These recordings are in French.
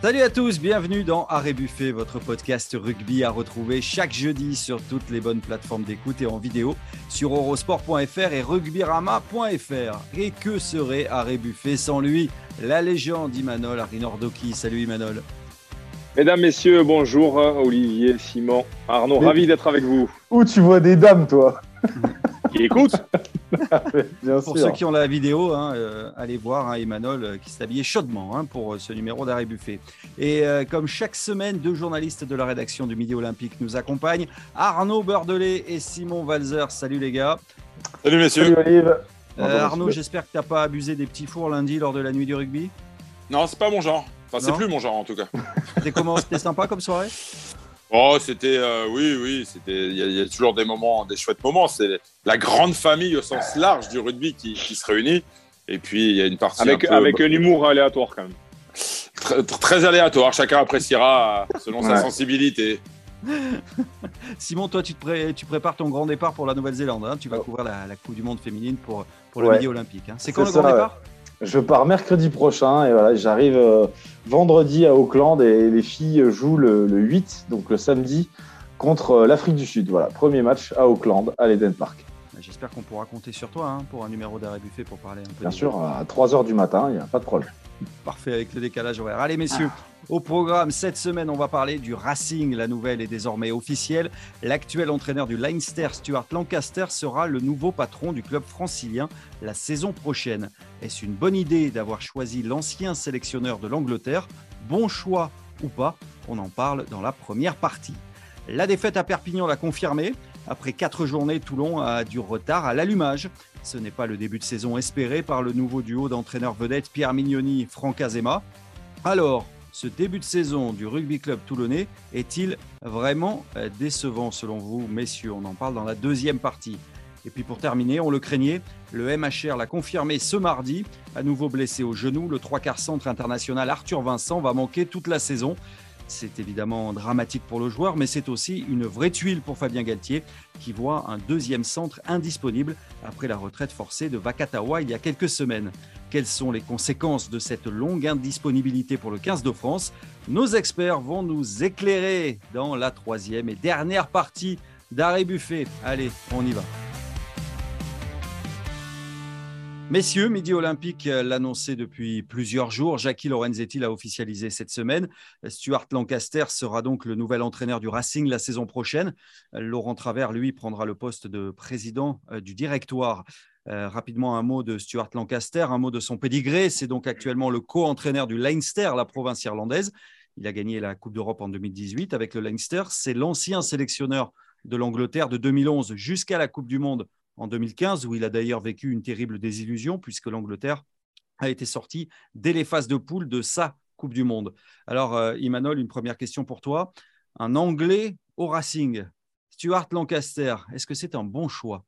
Salut à tous, bienvenue dans Arrêt Buffet, votre podcast rugby à retrouver chaque jeudi sur toutes les bonnes plateformes d'écoute et en vidéo sur eurosport.fr et rugbyrama.fr. Et que serait Arrêt Buffet sans lui? La légende Imanol Arinordoki. Salut Imanol. Mesdames, Messieurs, bonjour. Olivier, Simon, Arnaud, ravi d'être avec vous. Où tu vois des dames, toi? Qui écoute Pour ceux qui ont la vidéo, hein, euh, allez voir hein, Emmanuel euh, qui s'est habillé chaudement hein, pour euh, ce numéro d'Arrêt Buffet. Et comme chaque semaine, deux journalistes de la rédaction du Midi Olympique nous accompagnent Arnaud Bordelais et Simon Valzer. Salut les gars. Salut messieurs. Salut Arnaud, j'espère que tu n'as pas abusé des petits fours lundi lors de la nuit du rugby? Non, c'est pas mon genre. Enfin, c'est plus mon genre en tout cas. C'était comment C'était sympa comme soirée? Oh, c'était, euh, oui, oui, c'était. Il y, a toujours des moments, des chouettes moments. C'est la grande famille au sens large du rugby qui, se réunit. Et puis il y a une partie avec un, avec un humour aléatoire quand même. Très, aléatoire. Chacun appréciera selon sa sensibilité. Simon, toi, tu, te tu, prépares ton grand départ pour la Nouvelle-Zélande. Hein. tu vas couvrir la, Coupe du Monde féminine pour, pour le Midi Olympique. Hein. C'est quand le grand départ? Je pars mercredi prochain et voilà, j'arrive euh, vendredi à Auckland et les filles jouent le, 8, donc le samedi, contre euh, l'Afrique du Sud. Voilà, premier match à Auckland, à l'Eden Park. J'espère qu'on pourra compter sur toi hein, pour un numéro d'arrêt buffet pour parler un peu. Bien sûr, à 3h du matin, il n'y a pas de problème. Parfait avec le décalage horaire. Allez messieurs, au programme cette semaine, on va parler du Racing. La nouvelle est désormais officielle. L'actuel entraîneur du Leinster, Stuart Lancaster, sera le nouveau patron du club francilien la saison prochaine. Est-ce une bonne idée d'avoir choisi l'ancien sélectionneur de l'Angleterre? Bon choix ou pas? On en parle dans la première partie. La défaite à Perpignan l'a confirmé. Après quatre journées, Toulon a du retard à l'allumage. Ce n'est pas le début de saison espéré par le nouveau duo d'entraîneurs vedettes Pierre Mignoni Franck Azema. Alors, ce début de saison du rugby club toulonnais est-il vraiment euh, décevant selon vous, messieurs? On en parle dans la deuxième partie. Et puis pour terminer, on le craignait, le MHR l'a confirmé ce mardi, à nouveau blessé au genou, le trois quarts centre international Arthur Vincent va manquer toute la saison. C'est évidemment dramatique pour le joueur, mais c'est aussi une vraie tuile pour Fabien Galtier, qui voit un deuxième centre indisponible après la retraite forcée de Vakatawa il y a quelques semaines. Quelles sont les conséquences de cette longue indisponibilité pour le 15 de France? Nos experts vont nous éclairer dans la troisième et dernière partie d'Arrêt Buffet. Allez, on y va. Messieurs, Midi Olympique l'annonçait depuis plusieurs jours. Jackie Lorenzetti l'a officialisé cette semaine. Stuart Lancaster sera donc le nouvel entraîneur du Racing la saison prochaine. Laurent Travers, lui, prendra le poste de président euh, du directoire. Euh, rapidement, un mot de Stuart Lancaster, un mot de son pédigré. C'est donc actuellement le co-entraîneur du Leinster, la province irlandaise. Il a gagné la Coupe d'Europe en 2018 avec le Leinster. C'est l'ancien sélectionneur de l'Angleterre de 2011 jusqu'à la Coupe du Monde en 2015, où il a d'ailleurs vécu une terrible désillusion, puisque l'Angleterre a été sortie dès les phases de poule de sa Coupe du Monde. Alors, euh, Imanol, une première question pour toi. Un Anglais au Racing, Stuart Lancaster, est-ce que c'est un bon choix?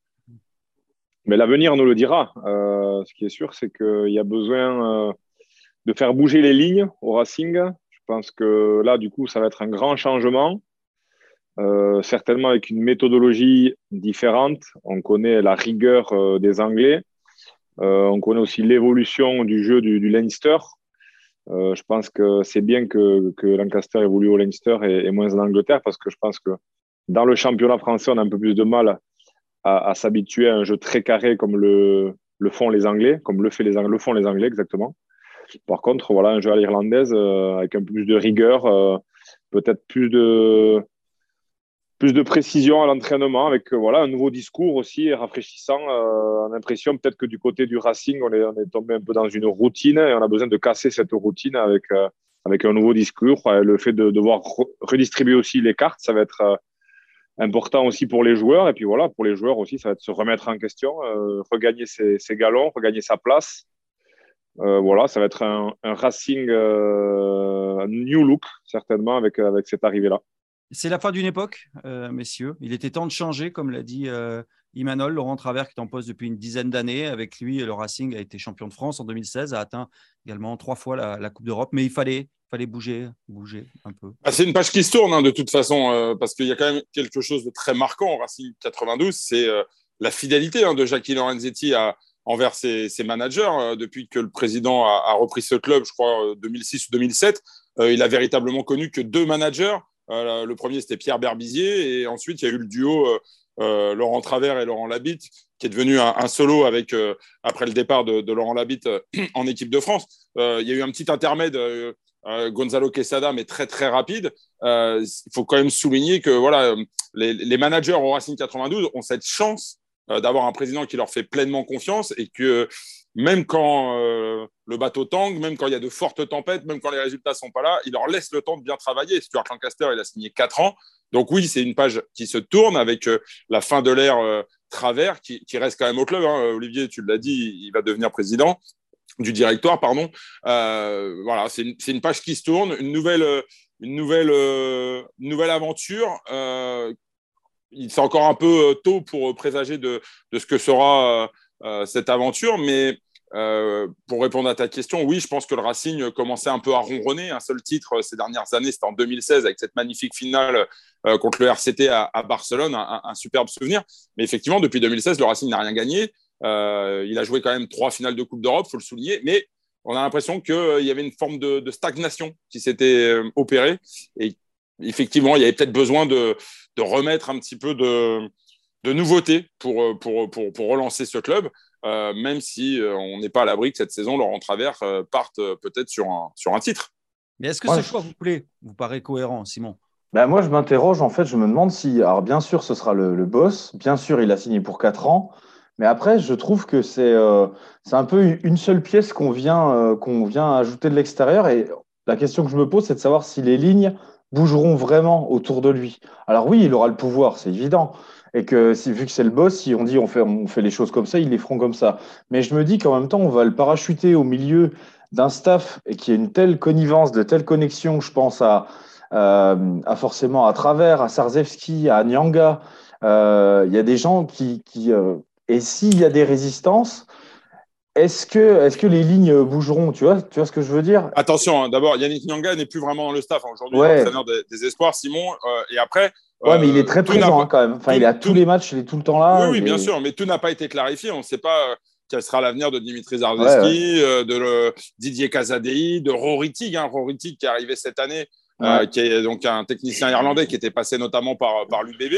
Mais l'avenir nous le dira. Euh, ce qui est sûr, c'est qu'il y a besoin euh, de faire bouger les lignes au Racing. Je pense que là, du coup, ça va être un grand changement. Euh, certainement avec une méthodologie différente. On connaît la rigueur euh, des Anglais. Euh, on connaît aussi l'évolution du jeu du, Leinster. je pense que c'est bien que, Lancaster évolue au Leinster et, moins en Angleterre parce que je pense que dans le championnat français, on a un peu plus de mal à, s'habituer à un jeu très carré comme le, le font les Anglais, comme le, fait les, le font les Anglais exactement. Par contre, voilà, un jeu à l'irlandaise avec un peu plus de rigueur, peut-être plus de, plus de précision à l'entraînement avec euh, voilà, un nouveau discours aussi rafraîchissant. Euh, on a l'impression peut-être que du côté du Racing, on est, tombé un peu dans une routine et on a besoin de casser cette routine avec, euh, avec un nouveau discours. Le fait de devoir redistribuer aussi les cartes, ça va être important aussi pour les joueurs. Et puis voilà, pour les joueurs aussi, ça va être se remettre en question, regagner ses, ses, galons, regagner sa place. voilà, ça va être un, un Racing new look, certainement, avec, avec cette arrivée-là. C'est la fin d'une époque, euh, messieurs. Il était temps de changer, comme l'a dit euh, Imanol, Laurent Travers, qui est en poste depuis une dizaine d'années. Avec lui, le Racing a été champion de France en 2016, a atteint également trois fois la, Coupe d'Europe. Mais il fallait, fallait bouger, bouger un peu. Ah, c'est une page qui se tourne, hein, de toute façon, euh, parce qu'il y a quand même quelque chose de très marquant au Racing 92. C'est la fidélité hein, de Jackie Lorenzetti envers ses, managers depuis que le président a, a, repris ce club, je crois, 2006 ou 2007. il a véritablement connu que deux managers. Le premier, c'était Pierre Berbizier, et ensuite, il y a eu le duo Laurent Travers et Laurent Labitte, qui est devenu un, solo avec, après le départ de, Laurent Labitte en équipe de France. il y a eu un petit intermède. Gonzalo Quesada, mais très très rapide. il faut quand même souligner que voilà, les, les, managers au Racing 92 ont cette chance d'avoir un président qui leur fait pleinement confiance et que même quand euh, le bateau tangue, même quand il y a de fortes tempêtes, même quand les résultats sont pas là, il leur laisse le temps de bien travailler. Stuart Lancaster, il a signé 4 ans. Donc oui, c'est une page qui se tourne avec euh, la fin de l'ère euh, Travers, qui, reste quand même au club. Hein. Olivier, tu l'as dit, il va devenir président du directoire, pardon. voilà, c'est une, page qui se tourne, une nouvelle, une nouvelle, nouvelle aventure. c'est encore un peu tôt pour présager de, ce que sera cette aventure. Mais euh, pour répondre à ta question, oui, je pense que le Racing commençait un peu à ronronner. Un seul titre euh, ces dernières années, c'était en 2016 avec cette magnifique finale contre le RCT à, Barcelone, un, superbe souvenir. Mais effectivement, depuis 2016, le Racing n'a rien gagné. il a joué quand même trois finales de Coupe d'Europe, faut le souligner. Mais on a l'impression qu'il y avait une forme de, stagnation qui s'était opérée. Et effectivement, il y avait peut-être besoin de, remettre un petit peu de, de nouveautés pour, euh, pour, pour, pour relancer ce club, euh, même si euh, on n'est pas à l'abri que cette saison, Laurent Travers parte peut-être sur un, sur un titre. Mais est-ce que ce choix vous plaît? Vous paraît cohérent, Simon? Ben moi, je m'interroge, en fait, je me demande si. Alors, bien sûr, ce sera le, boss. Bien sûr, il a signé pour 4 ans. Mais après, je trouve que c'est c'est un peu une seule pièce qu'on vient, qu'on vient ajouter de l'extérieur. Et la question que je me pose, c'est de savoir si les lignes bougeront vraiment autour de lui. Alors, oui, il aura le pouvoir, c'est évident et que si, vu que c'est le boss, si on dit on fait, on fait les choses comme ça, ils les feront comme ça. Mais je me dis qu'en même temps, on va le parachuter au milieu d'un staff et qui a une telle connivence, de telle connexion, je pense à, euh, à forcément à Travers, à Sarzewski, à Nyanga. Euh, il y a des gens qui. qui euh, et s'il y a des résistances, est-ce que, est que les lignes bougeront tu vois, tu vois ce que je veux dire? Attention, hein, d'abord, Yannick Nyanga n'est plus vraiment dans le staff. Hein. Aujourd'hui, ouais. entraîneur des, des, espoirs, Simon. et après, Ouais, mais il est très euh, présent hein, quand même. Enfin, il est à tous les matchs, il est tout le temps là. Oui, oui bien sûr, mais tout n'a pas été clarifié. On ne sait pas euh, quel sera l'avenir de Dimitri Zarzeski, euh, de Didier Casadei, de Rory Tig, hein, Rory Tig qui est arrivé cette année, qui est donc un technicien irlandais qui était passé notamment par, par l'UBB.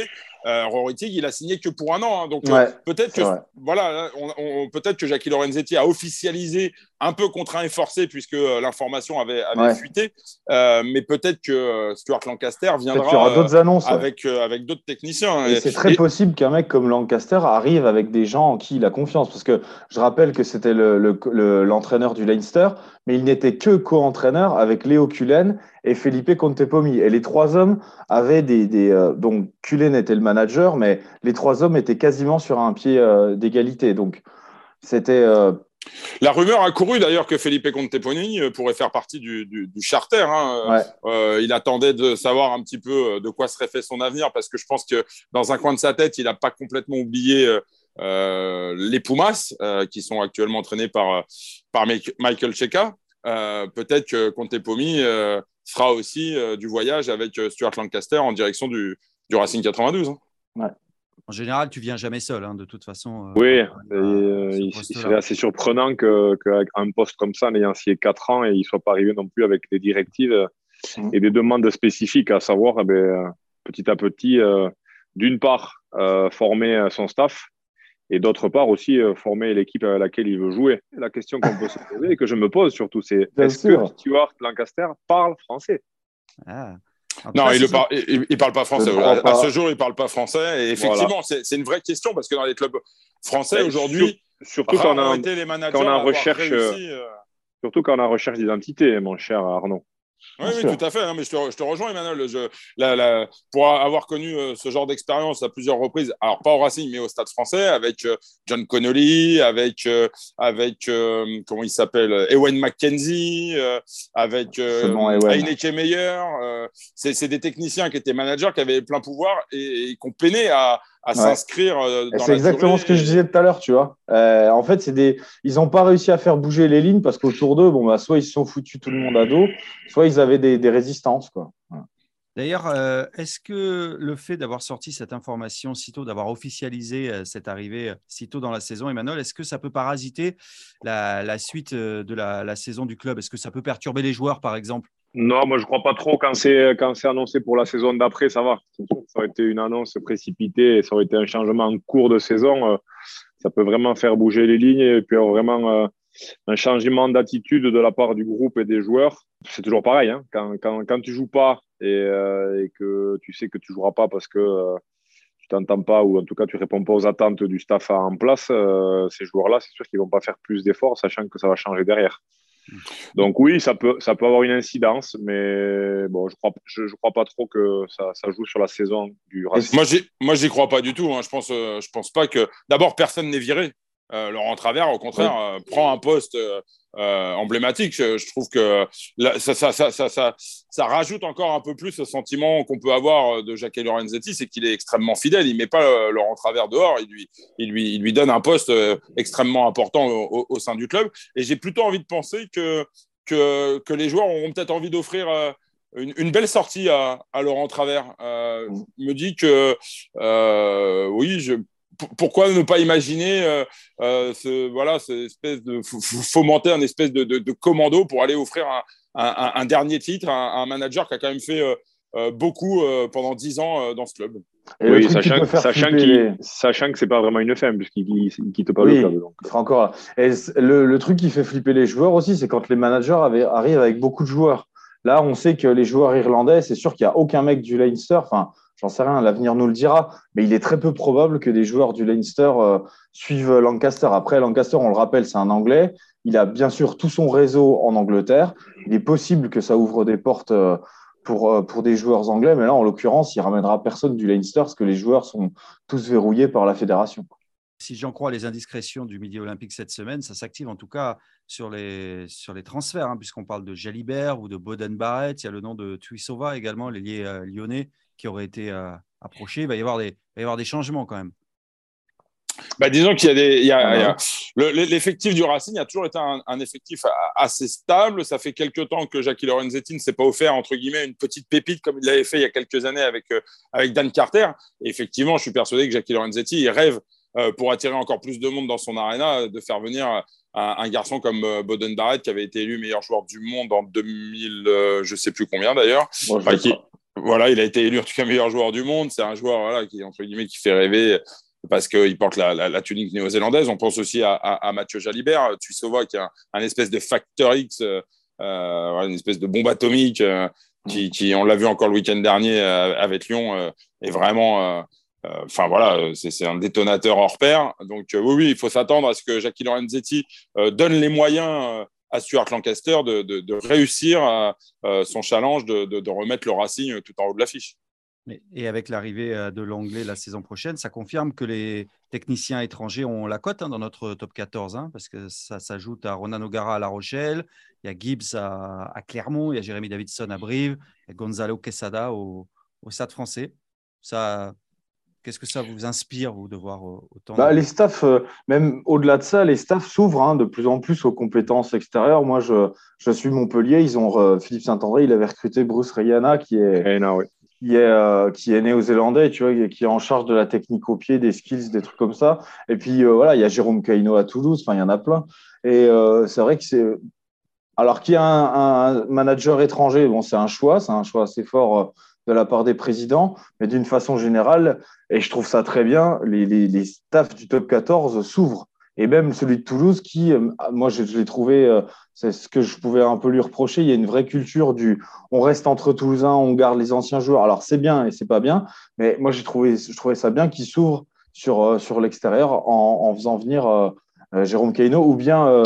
Euh, Rory Tig, il a signé que pour un an. Hein. donc peut-être que voilà, on, peut-être que Jackie Lorenzetti a officialisé un peu contraint et forcé puisque l'information avait, avait fuité. mais peut-être que Stuart Lancaster viendra d'autres annonces, avec, avec d'autres techniciens. Et, c'est très possible qu'un mec comme Lancaster arrive avec des gens en qui il a confiance. Parce que je rappelle que c'était l'entraîneur le, du Leinster, mais il n'était que co-entraîneur avec Léo Cullen et Felipe Contepomi. Et les trois hommes avaient des. des euh, donc Cullen était le manager, mais les trois hommes étaient quasiment sur un pied euh, d'égalité. Donc c'était. Euh, la rumeur a couru d'ailleurs que Felipe Conteponi pourrait faire partie du, du, charter. Hein. il attendait de savoir un petit peu de quoi serait fait son avenir parce que je pense que dans un coin de sa tête, il n'a pas complètement oublié les Pumas qui sont actuellement entraînés par, par Michael Cheka. Peut-être que Contepomi fera aussi du voyage avec Stuart Lancaster en direction du, du Racing 92. Hein. En général, tu viens jamais seul, hein, de toute façon. Euh, oui, euh, c'est assez surprenant qu'avec un poste comme ça, en ayant signé 4 ans, et il ne soit pas arrivé non plus avec des directives mmh. et des demandes spécifiques, à savoir, eh ben, petit à petit, euh, d'une part, former son staff, et d'autre part aussi former l'équipe à laquelle il veut jouer. La question qu'on peut se poser et que je me pose surtout, c'est est-ce que Stuart Lancaster parle français? Ah non, il ne parle, pas français. À, ce jour, il ne parle pas français. Et effectivement, c'est une vraie question parce que dans les clubs français aujourd'hui, surtout quand on a, les managers quand on a recherche, euh, surtout quand on a recherche d'identité, mon cher Arnaud. Oui, oui, tout à fait. mais je, te, rejoins, Emmanuel. Je, pour avoir connu euh, ce genre d'expérience à plusieurs reprises, alors pas au Racing, mais au Stade français, avec euh, John Connolly, avec, euh, avec comment il s'appelle, Ewen McKenzie, avec Heineke Meyer. C'est des techniciens qui étaient managers, qui avaient plein pouvoir et, et qui ont peiné à, à s'inscrire euh, dans C'est exactement ce que je disais tout à l'heure, tu vois. Euh, en fait, c'est des, ils n'ont pas réussi à faire bouger les lignes parce qu'autour d'eux, bon, bah, soit ils se sont foutus tout le monde à dos, soit ils avaient des, des résistances, quoi. D'ailleurs, euh, est-ce que le fait d'avoir sorti cette information sitôt, d'avoir officialisé cette arrivée sitôt dans la saison, Emmanuel, est-ce que ça peut parasiter la, la suite de la, la, saison du club? Est-ce que ça peut perturber les joueurs, par exemple? Non, moi je crois pas trop quand c'est quand c'est annoncé pour la saison d'après, ça va. Ça aurait été une annonce précipitée et ça aurait été un changement en cours de saison. Euh, ça peut vraiment faire bouger les lignes et puis vraiment euh, un changement d'attitude de la part du groupe et des joueurs. C'est toujours pareil. Hein. Quand, quand, quand tu joues pas et, euh, et, que tu sais que tu joueras pas parce que tu t'entends pas ou en tout cas tu réponds pas aux attentes du staff en place, ces joueurs-là, c'est sûr qu'ils vont pas faire plus d'efforts, sachant que ça va changer derrière. Donc oui, ça peut, ça peut avoir une incidence, mais bon, je crois, je, je crois pas trop que ça, ça, joue sur la saison du Racing. Moi, moi, j'y crois pas du tout. Hein. Je pense, euh, je pense pas que. D'abord, personne n'est viré. Euh, Laurent Travers, au contraire, euh, prend un poste euh, emblématique. Je, trouve que ça, ça, ça, ça, ça, rajoute encore un peu plus ce sentiment qu'on peut avoir de Jacques Lorenzetti, c'est qu'il est extrêmement fidèle. Il met pas Laurent Travers dehors, il lui, il lui, il lui donne un poste extrêmement important au, au, sein du club. Et j'ai plutôt envie de penser que, que, que les joueurs auront peut-être envie d'offrir. Une, une, belle sortie à, à Laurent Travers. Euh, me dit que euh, oui, je, pourquoi ne pas imaginer euh, euh, ce, voilà, cette espèce de fomenter un espèce de, de, commando pour aller offrir un, un, un dernier titre à un, manager qui a quand même fait euh, beaucoup pendant dix ans dans ce club. oui, sachant, sachant, sachant, que c'est pas vraiment une FM puisqu'il ne quitte pas le club. Donc. encore. Et le, le, truc qui fait flipper les joueurs aussi, c'est quand les managers arrivent avec beaucoup de joueurs. Là, on sait que les joueurs irlandais, c'est sûr qu'il n'y a aucun mec du Leinster, enfin, J'en sais rien, l'avenir nous le dira, mais il est très peu probable que des joueurs du Leinster euh, suivent Lancaster. Après, Lancaster, on le rappelle, c'est un Anglais. Il a bien sûr tout son réseau en Angleterre. Il est possible que ça ouvre des portes euh, pour, euh, pour des joueurs anglais, mais là, en l'occurrence, il ramènera personne du Leinster parce que les joueurs sont tous verrouillés par la fédération. Si j'en crois les indiscrétions du Midi Olympique cette semaine, ça s'active en tout cas sur les, sur les transferts, hein, puisqu'on parle de Jalibert ou de Boden Barrett. Il y a le nom de Tuisova également, l'ailier lyonnais qui aurait été euh, approché. Il va y avoir des, y avoir des changements quand même. Bah, disons qu'il y a des, ah l'effectif du Racing a toujours été un, effectif assez stable. Ça fait quelques temps que Jackie Lorenzetti ne s'est pas offert entre guillemets une petite pépite comme il l'avait fait il y a quelques années avec euh, avec Dan Carter. Et effectivement, je suis persuadé que Jackie Lorenzetti il rêve euh, pour attirer encore plus de monde dans son arena de faire venir un, garçon comme Boden Barrett qui avait été élu meilleur joueur du monde en 2000, je sais plus combien d'ailleurs. Voilà, il a été élu en tout cas meilleur joueur du monde. C'est un joueur voilà, qui, entre guillemets, qui fait rêver parce qu'il porte la, tunique néo-zélandaise. On pense aussi à, à, Mathieu Jalibert, Tuisova, qui est un, espèce de facteur X, euh, euh une espèce de bombe atomique, euh, qui, qui, on l'a vu encore le week-end dernier euh, avec Lyon, est vraiment. Enfin voilà, c'est un détonateur hors pair. Donc oui, oui, il faut s'attendre à ce que Jackie Lorenzetti donne les moyens à Stuart Lancaster de, réussir euh, euh, son challenge de, remettre le Racing tout en haut de l'affiche. Et avec l'arrivée euh, de l'anglais la saison prochaine, ça confirme que les techniciens étrangers ont la cote hein, dans notre top 14, hein, parce que ça s'ajoute à Ronan O'Gara à La Rochelle, il y a Gibbs à, Clermont, il y a Jérémy Davidson à Brive, il y a Gonzalo Quesada au, au Stade français. Ça, Qu'est-ce que ça vous inspire, vous, de voir euh, autant bah, Les staffs, euh, même au-delà de ça, les staffs s'ouvrent hein, de plus en plus aux compétences extérieures. Moi, je, je suis Montpellier. Ils ont euh, Philippe Saint-André, il avait recruté Bruce Rayana, qui est, qui est, qui est néo-zélandais, tu vois, qui est en charge de la technique au pied, des skills, des trucs comme ça. Et puis, voilà, il y a Jérôme Caino à Toulouse. Enfin, il y en a plein. Et c'est vrai que c'est. Alors qu'il y a un, un, manager étranger, bon, c'est un choix, c'est un choix assez fort de la part des présidents, mais d'une façon générale, et je trouve ça très bien, les, les, staffs du top 14 s'ouvrent. Et même celui de Toulouse, qui, euh, moi, je, l'ai trouvé, euh, c'est ce que je pouvais un peu lui reprocher. Il y a une vraie culture du on reste entre Toulousains, on garde les anciens joueurs. Alors, c'est bien et c'est pas bien, mais moi, j'ai trouvé, je trouvais ça bien qu'il s'ouvre sur, euh, sur l'extérieur en, faisant venir Jérôme Caino ou bien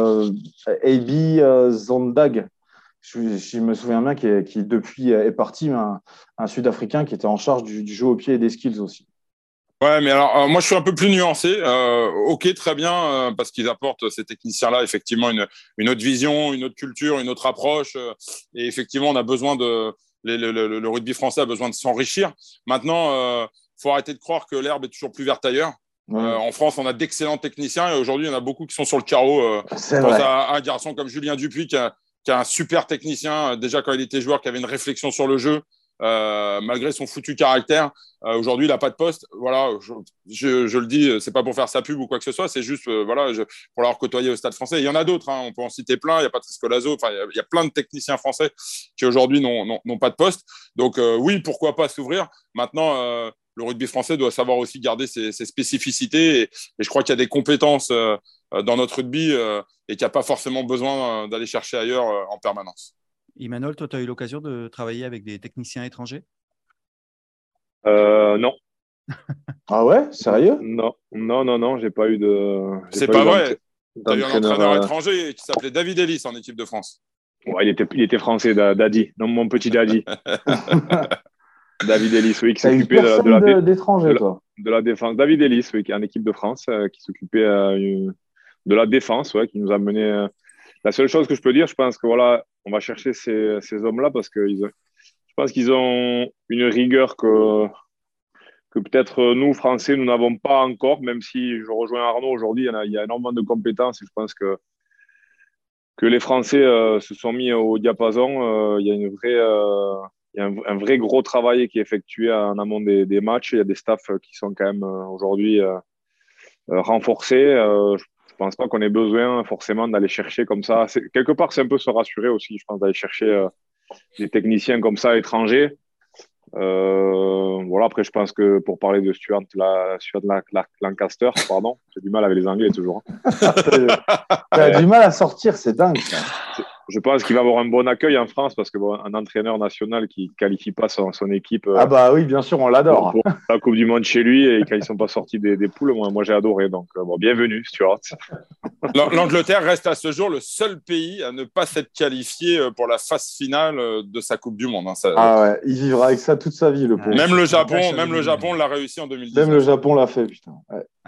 AB Zondag, je, me souviens bien qui, depuis est parti, un, un Sud-Africain qui était en charge du, jeu au pied et des skills aussi. Ouais, mais alors euh, moi je suis un peu plus nuancé. Euh, ok, très bien, euh, parce qu'ils apportent ces techniciens-là effectivement une, une, autre vision, une autre culture, une autre approche. et effectivement, on a besoin de le, le, le, rugby français a besoin de s'enrichir. Maintenant, il faut arrêter de croire que l'herbe est toujours plus verte ailleurs. en France, on a d'excellents techniciens et aujourd'hui, il y en a beaucoup qui sont sur le carreau. C'est un, un, garçon comme Julien Dupuis qui a, qui est un super technicien, euh, déjà quand il était joueur, qui avait une réflexion sur le jeu, euh, malgré son foutu caractère. Euh, aujourd'hui, il n'a pas de poste. Voilà, je, le dis, c'est pas pour faire sa pub ou quoi que ce soit, c'est juste voilà, pour l'avoir côtoyé au Stade français. Il y en a d'autres, hein, on peut en citer plein. Il y a Patrice Colazo, il, y a plein de techniciens français qui aujourd'hui n'ont pas de poste. Donc, oui, pourquoi pas s'ouvrir. Maintenant, le rugby français doit savoir aussi garder ses, spécificités. Et, je crois qu'il y a des compétences dans notre rugby et qu'il n'y a pas forcément besoin d'aller chercher ailleurs en permanence. Emmanuel, toi, tu as eu l'occasion de travailler avec des techniciens étrangers? Euh, Non. ah ouais? Sérieux? Non, non, non, non, j'ai pas eu de. C'est pas, vrai. Tu as eu un entraîneur euh, étranger qui s'appelait David Ellis en équipe de France. Ouais, il était, il était français, Daddy, non, mon petit Daddy. David Ellis, oui, qui s'occupait de, de, la, de, de, la défense. David Ellis, oui, qui est en équipe de France, euh, qui s'occupait de la défense, ouais, qui nous a mené la seule chose que je peux dire, je pense que voilà, on va chercher ces, ces hommes-là parce que je pense qu'ils ont une rigueur que, que peut-être nous, Français, nous n'avons pas encore, même si je rejoins Arnaud aujourd'hui, il, y a énormément de compétences et je pense que, que les Français euh, se sont mis au diapason. Euh, il y a, une vraie, euh, il y a un, vrai gros travail qui est effectué en amont des, des matchs. Il y a des staffs qui sont quand même aujourd'hui renforcés. Je pense pas qu'on ait besoin forcément d'aller chercher comme ça. Quelque part, c'est un peu se rassurer aussi, je pense, d'aller chercher euh, des techniciens comme ça étrangers. Euh, voilà, après, je pense que pour parler de Stuart, la, Stuart Lancaster, pardon, j'ai du mal avec les Anglais toujours. Hein. tu as du mal à sortir, c'est dingue. Je pense qu'il va avoir un bon accueil en France parce que un entraîneur national qui qualifie pas son, équipe. ah bah oui, bien sûr, on l'adore. la Coupe du Monde chez lui et quand ils sont pas sortis des, poules, moi, moi j'ai adoré. Donc euh, bon, bienvenue, Stuart. L'Angleterre reste à ce jour le seul pays à ne pas s'être qualifié euh, pour la phase finale euh, de sa Coupe du Monde. Hein. ah ouais, il vivra avec ça toute sa vie, le pauvre. Même le Japon, même le Japon l'a réussi en 2010. Même le Japon l'a fait, putain.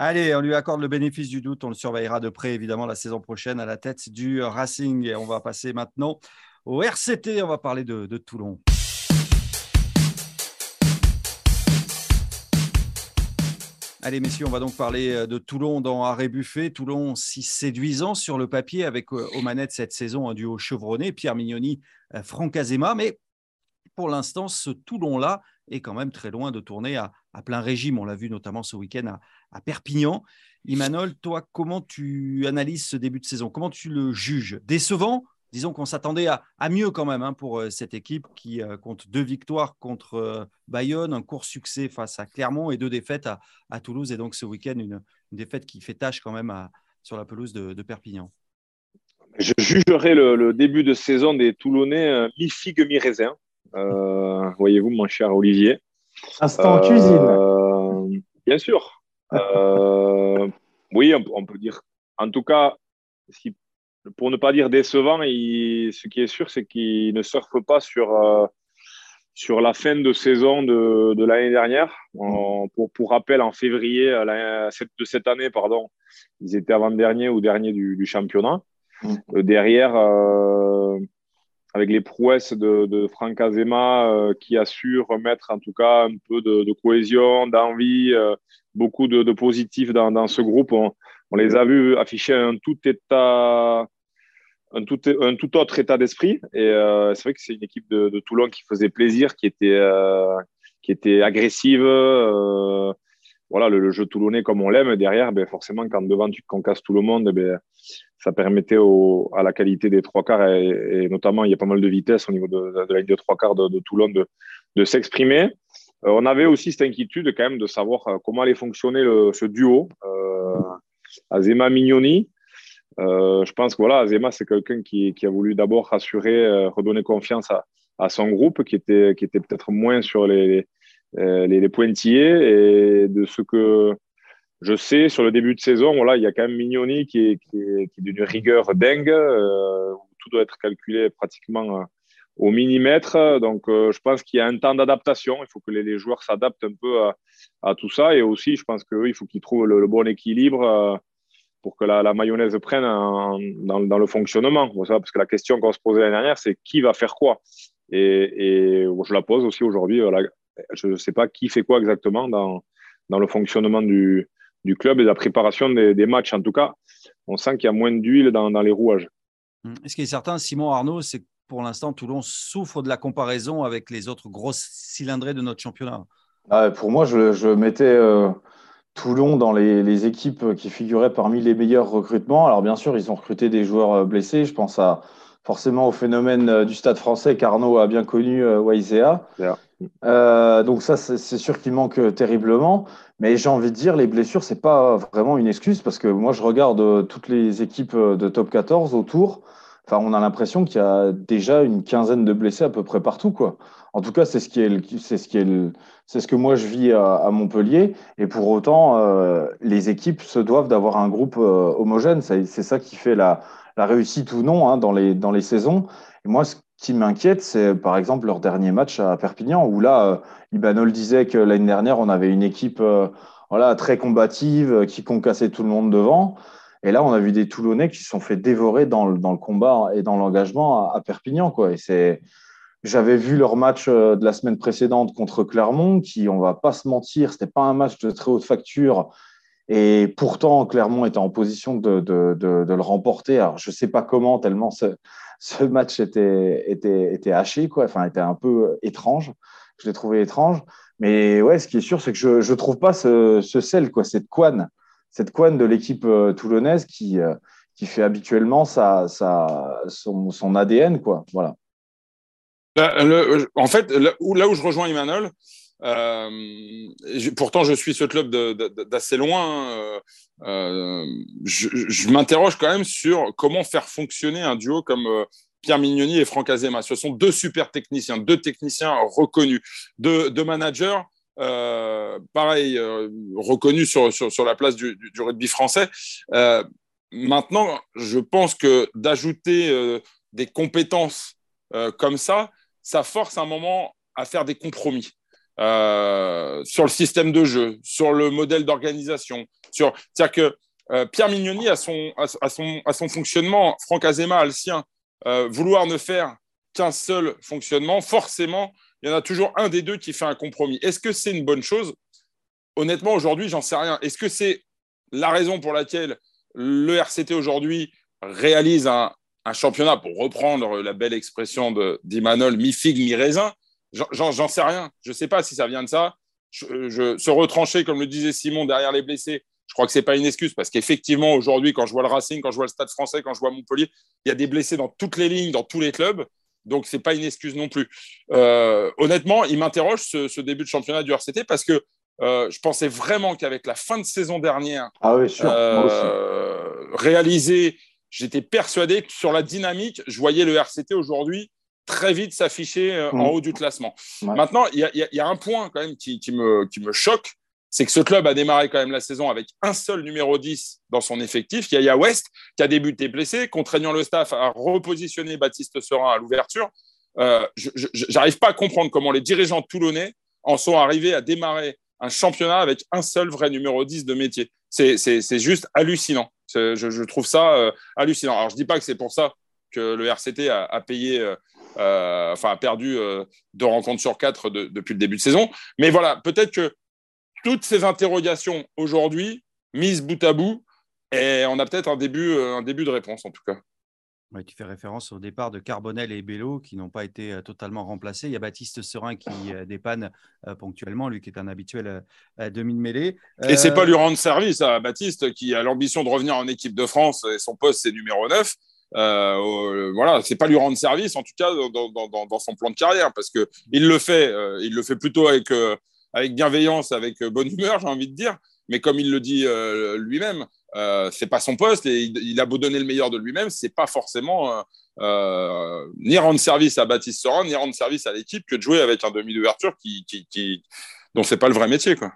Allez, on lui accorde le bénéfice du doute. On le surveillera de près, évidemment, la saison prochaine à la tête du Racing. Et on va passer maintenant au RCT. On va parler de, Toulon. Allez, messieurs, on va donc parler euh, de Toulon dans Arrêt Buffet. Toulon, si séduisant sur le papier, avec euh, aux manettes cette saison un duo chevronné, Pierre Mignoni, euh, Franck Azema. Mais pour l'instant, ce Toulon-là est quand même très loin de tourner à, plein régime. On l'a vu notamment ce week-end à, Perpignan. Imanol, toi, comment tu analyses ce début de saison? Comment tu le juges? Décevant Disons qu'on s'attendait à, mieux quand même hein, pour euh, cette équipe qui euh, compte deux victoires contre euh, Bayonne, un court succès face à Clermont et deux défaites à, Toulouse. Et donc ce week-end, une, défaite qui fait tâche quand même sur la pelouse de, Perpignan. Je jugerai le, début de saison des Toulonnais mi-figue, mi-raisin. Voyez-vous, mon cher Olivier. Instant cuisine. Bien sûr. oui, on, peut dire. En tout cas, pour ne pas dire décevant, ce qui est sûr, c'est qu'il ne surfe pas sur, euh, sur la fin de saison de, de l'année dernière. pour, pour, rappel, en février euh, de cette année, pardon, ils étaient avant-dernier ou dernier du, du championnat. Mm. Euh, derrière, avec les prouesses de, de Franck Azema, qui a su remettre en tout cas un peu de, de cohésion, d'envie, beaucoup de, de positifs dans, dans, ce groupe. On, on les a vus afficher un tout état un tout, un tout autre état d'esprit. Et euh, c'est vrai que c'est une équipe de, de, Toulon qui faisait plaisir, qui était, euh, qui était agressive. Euh, voilà, le, jeu toulonnais comme on l'aime. Derrière, ben, forcément, quand devant tu concasses tout le monde, ben, ça permettait au, à la qualité des trois quarts et, notamment il y a pas mal de vitesse au niveau de, de la ligne de trois quarts de, Toulon de, de s'exprimer. on avait aussi cette inquiétude quand même de savoir comment allait fonctionner le, ce duo Azema Mignoni. Euh, je pense que voilà, Azema, c'est quelqu'un qui, a voulu d'abord rassurer, euh, redonner confiance à, son groupe, qui était, peut-être moins sur les, les, pointillés. Et de ce que je sais sur le début de saison, voilà, il y a quand même Mignoni qui est, d'une rigueur dingue, euh, où tout doit être calculé pratiquement au millimètre. Donc, je pense qu'il y a un temps d'adaptation. Il faut que les, joueurs s'adaptent un peu à, tout ça. Et aussi, je pense qu'il faut qu'ils trouvent le, bon équilibre pour que la, mayonnaise prenne dans, le fonctionnement. parce que la question qu'on se posait l'année dernière, c'est qui va faire quoi? Et, je la pose aussi aujourd'hui. Je ne sais pas qui fait quoi exactement dans, dans le fonctionnement du, du, club et la préparation des, matchs. En tout cas, on sent qu'il y a moins d'huile dans, les rouages. Hum. Ce qui est certain, Simon Arnaud, c'est pour l'instant, Toulon souffre de la comparaison avec les autres grosses cylindrées de notre championnat. Ah, pour moi, je, mettais euh, Toulon dans les, équipes qui figuraient parmi les meilleurs recrutements. Alors, bien sûr, ils ont recruté des joueurs euh, blessés. Je pense à, forcément au phénomène euh, du stade français qu'Arnaud a bien connu, Waisea. donc, ça, c'est sûr qu'il manque terriblement. Mais j'ai envie de dire, les blessures, c'est pas vraiment une excuse parce que moi, je regarde toutes les équipes de top 14 autour. Enfin, on a l'impression qu'il y a déjà une quinzaine de blessés à peu près partout, quoi. En tout cas, c'est ce qui est, c'est ce que moi je vis à, Montpellier. Et pour autant, euh, les équipes se doivent d'avoir un groupe euh, homogène. C'est, ça qui fait la, réussite ou non hein, dans les dans les saisons. Et moi, ce qui m'inquiète, c'est par exemple leur dernier match à Perpignan, où là, euh, Ibanol disait que l'année dernière, on avait une équipe, voilà, très combative, qui concassait tout le monde devant. Et là, on a vu des Toulonnais qui se sont fait dévorer dans le, dans le combat et dans l'engagement à, Perpignan. Quoi. Et c'est, j'avais vu leur match euh, de la semaine précédente contre Clermont, qui, on va pas se mentir, c'était pas un match de très haute facture. Et pourtant, Clermont était en position de, le remporter. Alors, je sais pas comment, tellement ce, match était, haché, quoi. Enfin, était un peu étrange. Je l'ai trouvé étrange. Mais ouais, ce qui est sûr, c'est que je ne trouve pas ce, sel, quoi, cette couane cette couenne de l'équipe euh, toulonnaise qui, euh, qui fait habituellement sa, sa, son, ADN. Quoi. Voilà. En fait, là où, je rejoins Emmanuel, euh, pourtant, je suis ce club d'assez loin. je, m'interroge quand même sur comment faire fonctionner un duo comme Pierre Mignoni et Franck Azema. Ce sont deux super techniciens, deux techniciens reconnus, deux, managers euh, pareil, euh, reconnu sur, la place du, rugby français. Euh, maintenant, je pense que d'ajouter des compétences comme ça, ça force un moment à faire des compromis. sur le système de jeu, sur le modèle d'organisation. Sur... C'est-à-dire que Pierre Mignoni a son, a, son, a son fonctionnement, Franck Azema a le sien. vouloir ne faire qu'un seul fonctionnement, forcément, il y en a toujours un des deux qui fait un compromis. Est-ce que c'est une bonne chose? Honnêtement, aujourd'hui, j'en sais rien. Est-ce que c'est la raison pour laquelle le RCT aujourd'hui réalise un, championnat, pour reprendre la belle expression d'Imanol, mi-figue, mi-raisin J'en sais rien. Je ne sais pas si ça vient de ça. Je, se retrancher, comme le disait Simon, derrière les blessés, je crois que ce n'est pas une excuse parce qu'effectivement, aujourd'hui, quand je vois le Racing, quand je vois le Stade français, quand je vois Montpellier, il y a des blessés dans toutes les lignes, dans tous les clubs. Donc, ce n'est pas une excuse non plus. Euh, honnêtement, il m'interroge ce, début de championnat du RCT parce que euh, je pensais vraiment qu'avec la fin de saison dernière ah euh, réalisée, j'étais persuadé que sur la dynamique, je voyais le RCT aujourd'hui très vite s'afficher en mm. haut du classement. Maintenant, il y, a un point quand même qui, me, qui me choque, c'est que ce club a démarré quand même la saison avec un seul numéro 10 dans son effectif, Yaya West, qui a débuté blessé, contraignant le staff à repositionner Baptiste Serin à l'ouverture. Euh, je n'arrive pas à comprendre comment les dirigeants toulonnais en sont arrivés à démarrer un championnat avec un seul vrai numéro 10 de métier. C'est juste hallucinant. Je, trouve ça euh, hallucinant. Alors, je ne dis pas que c'est pour ça que le RCT a, payé, euh, enfin, a perdu deux rencontres sur quatre depuis le début de saison. Mais voilà, peut-être que toutes ces interrogations aujourd'hui, mises bout à bout, et on a peut-être euh, un début de réponse en tout cas. Tu fais référence au départ de Carbonel et Bello qui n'ont pas été euh, totalement remplacés. Il y a Baptiste Serin qui euh, dépanne ponctuellement, lui qui est un habituel demi-mêlée. Et c'est pas lui rendre service à Baptiste qui a l'ambition de revenir en équipe de France et son poste c'est numéro 9. Euh, voilà, c'est pas lui rendre service en tout cas dans, son plan de carrière parce que il le fait, il le fait plutôt avec avec bienveillance, avec euh, bonne humeur, j'ai envie de dire. Mais comme il le dit euh, lui-même, euh, c'est pas son poste et il, a beau donner le meilleur de lui-même, c'est pas forcément euh, ni rendre service à Baptiste Sorin, ni rendre service à l'équipe que de jouer avec un demi d'ouverture qui, qui, qui, dont c'est pas le vrai métier, quoi.